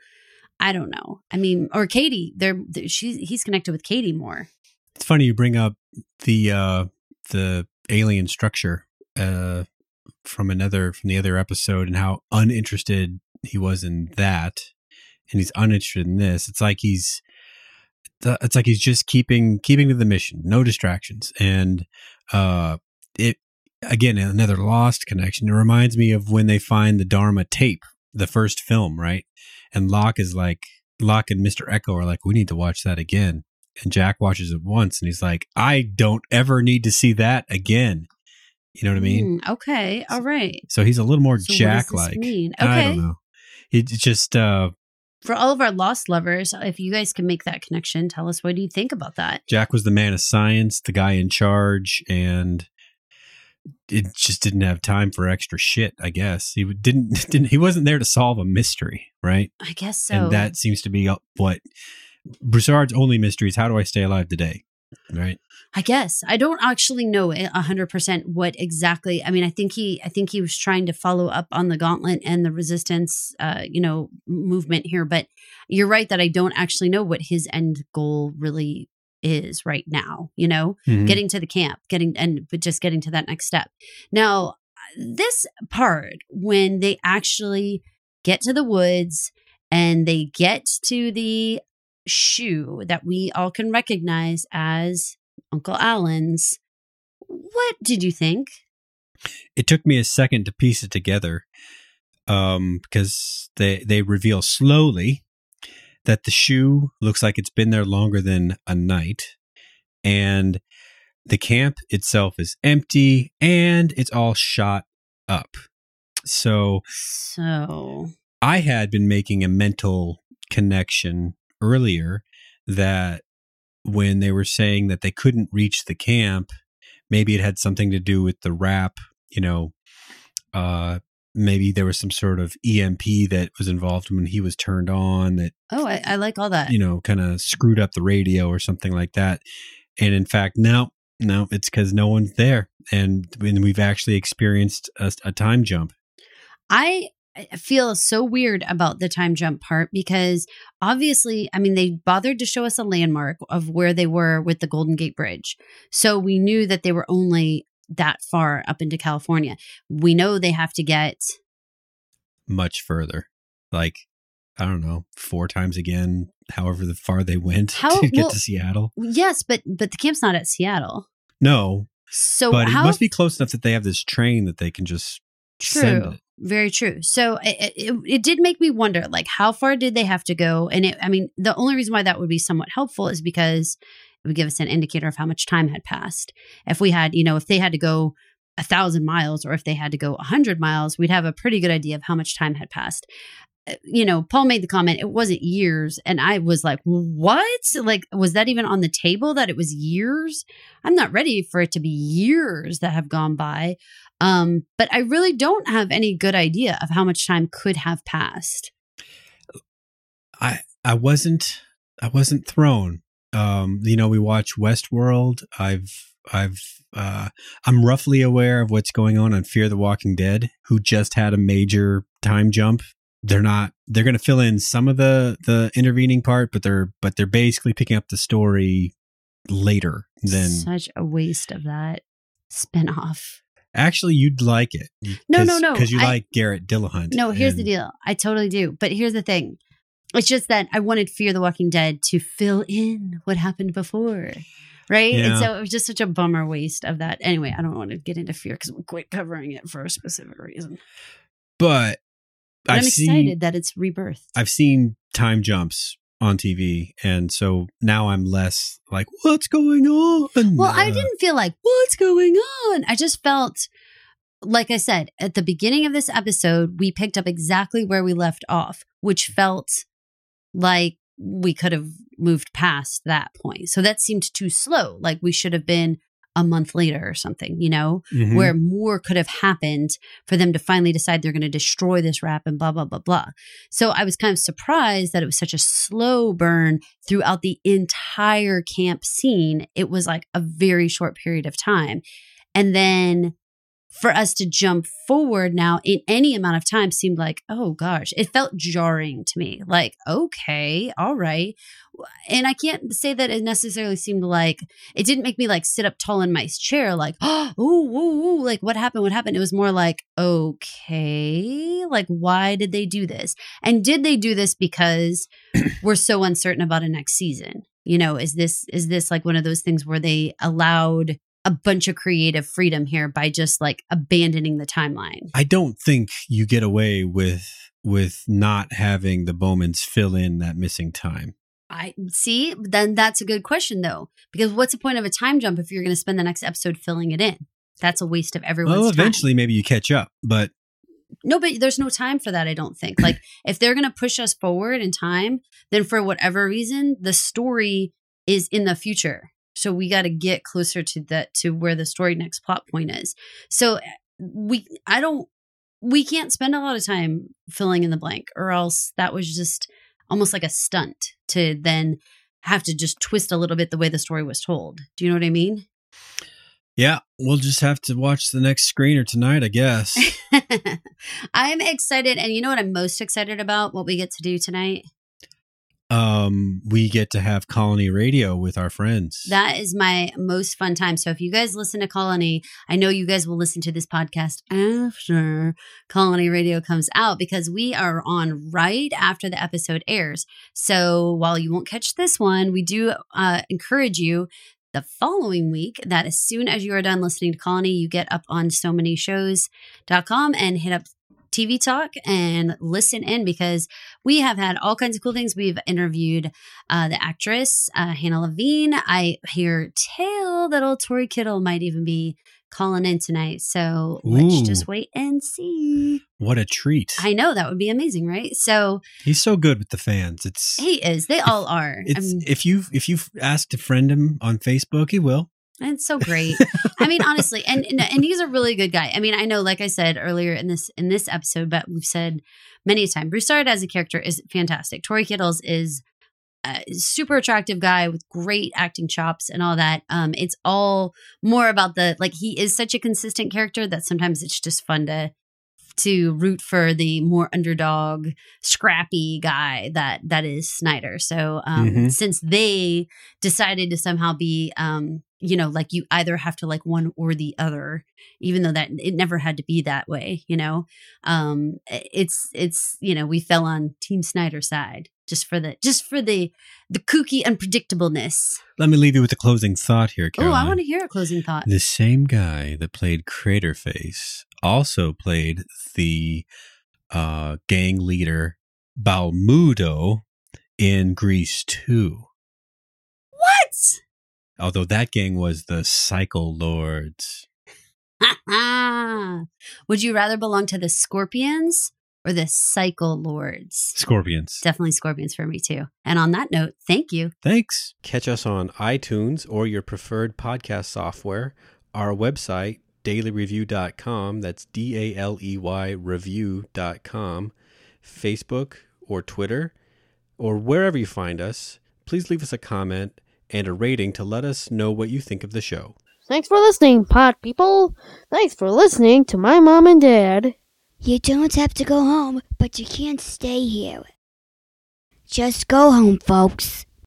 I don't know. I mean, or Katie. They're, they she's he's connected with Katie more. It's funny you bring up the uh, the alien structure uh, from another from the other episode and how uninterested he was in that, and he's uninterested in this. It's like he's it's like he's just keeping keeping to the mission, no distractions, and uh, it again another lost connection. It reminds me of when they find the Dharma tape, the first film, right? And Locke is like Locke and Mister Eko are like, we need to watch that again. And Jack watches it once, and he's like, I don't ever need to see that again. You know what I mean? Mm, okay, all right. So he's a little more So Jack like. mean? I Okay. don't know. It's just uh For all of our lost lovers, if you guys can make that connection, tell us what do you think about that? Jack was the man of science, the guy in charge, and it just didn't have time for extra shit. I guess he didn't *laughs* didn't he wasn't there to solve a mystery, right? I guess so. And that seems to be uh, what Broussard's only mystery is: how do I stay alive today? Right? I guess I don't actually know a hundred percent what exactly. I mean, I think he, I think he was trying to follow up on the gauntlet and the resistance, uh, you know, movement here. But you're right that I don't actually know what his end goal really is right now. You know, Mhm. getting to the camp, getting and but just getting to that next step. Now, this part when they actually get to the woods and they get to the shoe that we all can recognize as Uncle Alan's. What did you think? it took me a second to piece it together um, because they they reveal slowly that the shoe looks like it's been there longer than a night and the camp itself is empty and it's all shot up so So, i had been making a mental connection earlier that when they were saying that they couldn't reach the camp maybe it had something to do with the wrap you know uh maybe there was some sort of emp that was involved when he was turned on that oh, I, I like all that. you know kind of screwed up the radio or something like that. And in fact no no it's because no one's there. And when we've actually experienced a, a time jump. I I feel so weird about the time jump part because obviously, I mean, they bothered to show us a landmark of where they were with the Golden Gate Bridge. So we knew that they were only that far up into California. We know they have to get much further like i don't know four times again however the far they went *laughs* How- to get well- to seattle yes, but but the camp's not at Seattle. no So but how it must be close enough that they have this train that they can just send True. Very true. So it, it, it did make me wonder, like, how far did they have to go? And it, I mean, the only reason why that would be somewhat helpful is because it would give us an indicator of how much time had passed. If we had, you know, if they had to go a thousand miles or if they had to go a hundred miles, we'd have a pretty good idea of how much time had passed. Uh, You know, Paul made the comment, it wasn't years. And I was like, what? Like, was that even on the table that it was years? I'm not ready for it to be years that have gone by. Um, but I really don't have any good idea of how much time could have passed. I I wasn't I wasn't thrown. Um, you know, we watch Westworld. I've I've uh, I'm roughly aware of what's going on on Fear the Walking Dead, who just had a major time jump. They're not. They're going to fill in some of the the intervening part, but they're but they're basically picking up the story later than. Such a waste of that spinoff. Actually, you'd like it. No, no, no. because you I- like Garrett Dillahunt. No, here's the deal. I totally do. But here's the thing. It's just that I wanted Fear the Walking Dead to fill in what happened before. Right? And so it was just such a bummer waste of that. Anyway, I don't want to get into fear because we're quit covering it for a specific reason. But But I'm seen excited that it's rebirth. I've seen time jumps on TV, and so now I'm less like, what's going on? Well, I Uh, didn't feel like, what's going on? I just felt, like I said, at the beginning of this episode, we picked up exactly where we left off, which felt like we could have moved past that point. So that seemed too slow. Like we should have been a month later or something, you know, Mhm. where more could have happened for them to finally decide they're going to destroy this rap and blah, blah, blah, blah. So I was kind of surprised that it was such a slow burn throughout the entire camp scene. It was like a very short period of time. And then for us to jump forward now in any amount of time seemed like, oh gosh, it felt jarring to me. Like, okay, all right. And I can't say that it necessarily seemed like it didn't make me like sit up tall in my chair, like, *gasps* oh, ooh, ooh, like what happened? What happened? It was more like, okay, like why did they do this? And did they do this because *clears throat* we're so uncertain about a next season? You know, is this is this like one of those things where they allowed a bunch of creative freedom here by just like abandoning the timeline? I don't think you get away with with not having the Bowmans fill in that missing time. I see. Then that's a good question though, because what's the point of a time jump if you're going to spend the next episode filling it in? That's a waste of everyone's well, time. eventually, maybe you catch up, but No, but there's no time for that. I don't think. Like *clears throat* if they're going to push us forward in time, then for whatever reason, the story is in the future. So we got to get closer to that to where the story next plot point is. So eh, we, I don't, we can't spend a lot of time filling in the blank, or else that was just almost like a stunt to then have to just twist a little bit the way the story was told. Do you know what I mean? yeah, we'll just have to watch the next screener tonight, I guess. *laughs* I'm excited. And you know what I'm most excited about? What we get to do tonight? Um, we get to have Colony Radio with our friends. That is my most fun time. So if you guys listen to Colony, I know you guys will listen to this podcast after Colony Radio comes out because we are on right after the episode airs. So while you won't catch this one, we do uh, encourage you the following week that as soon as you are done listening to Colony, you get up on so many shows.com and hit up TV Talk and listen in because we have had all kinds of cool things. We've interviewed uh, the actress uh, Hannah Levine. I hear tale that old Tory Kittle might even be calling in tonight. So let's just wait and see. what a treat! I know that would be amazing, right? So He's so good with the fans. It's he is. They all are. I it's mean, if you if you've asked to friend him on Facebook, he will. It's so great. *laughs* I mean, honestly, and, and and he's a really good guy. I mean, I know, like I said earlier in this in this episode, but we've said many a time, Broussard as a character is fantastic. Tory Kittles is a super attractive guy with great acting chops and all that. Um, it's all more about the like he is such a consistent character that sometimes it's just fun to to root for the more underdog, scrappy guy that that is Snyder. So um, Mhm. since they decided to somehow be um, you know like you either have to like one or the other even though that it never had to be that way you know um it's it's you know we fell on team snyder's side just for the just for the the kooky unpredictableness Let me leave you with a closing thought here, oh i want to hear a closing thought The same guy that played Craterface also played the uh, gang leader Balmudo in Grease 2. what Although that gang was the Cycle Lords. *laughs* would you rather belong to the scorpions or the cycle lords Scorpions. definitely scorpions for me too and on that note thank you Thanks. Catch us on iTunes or your preferred podcast software, our website, daleyreview.com, that's D A L E Y review.com, Facebook or Twitter, or wherever you find us. Please leave us a comment and a rating to let us know what you think of the show. Thanks for listening, pod people. Thanks for listening to my mom and dad. You don't have to go home, but you can't stay here. Just go home, folks.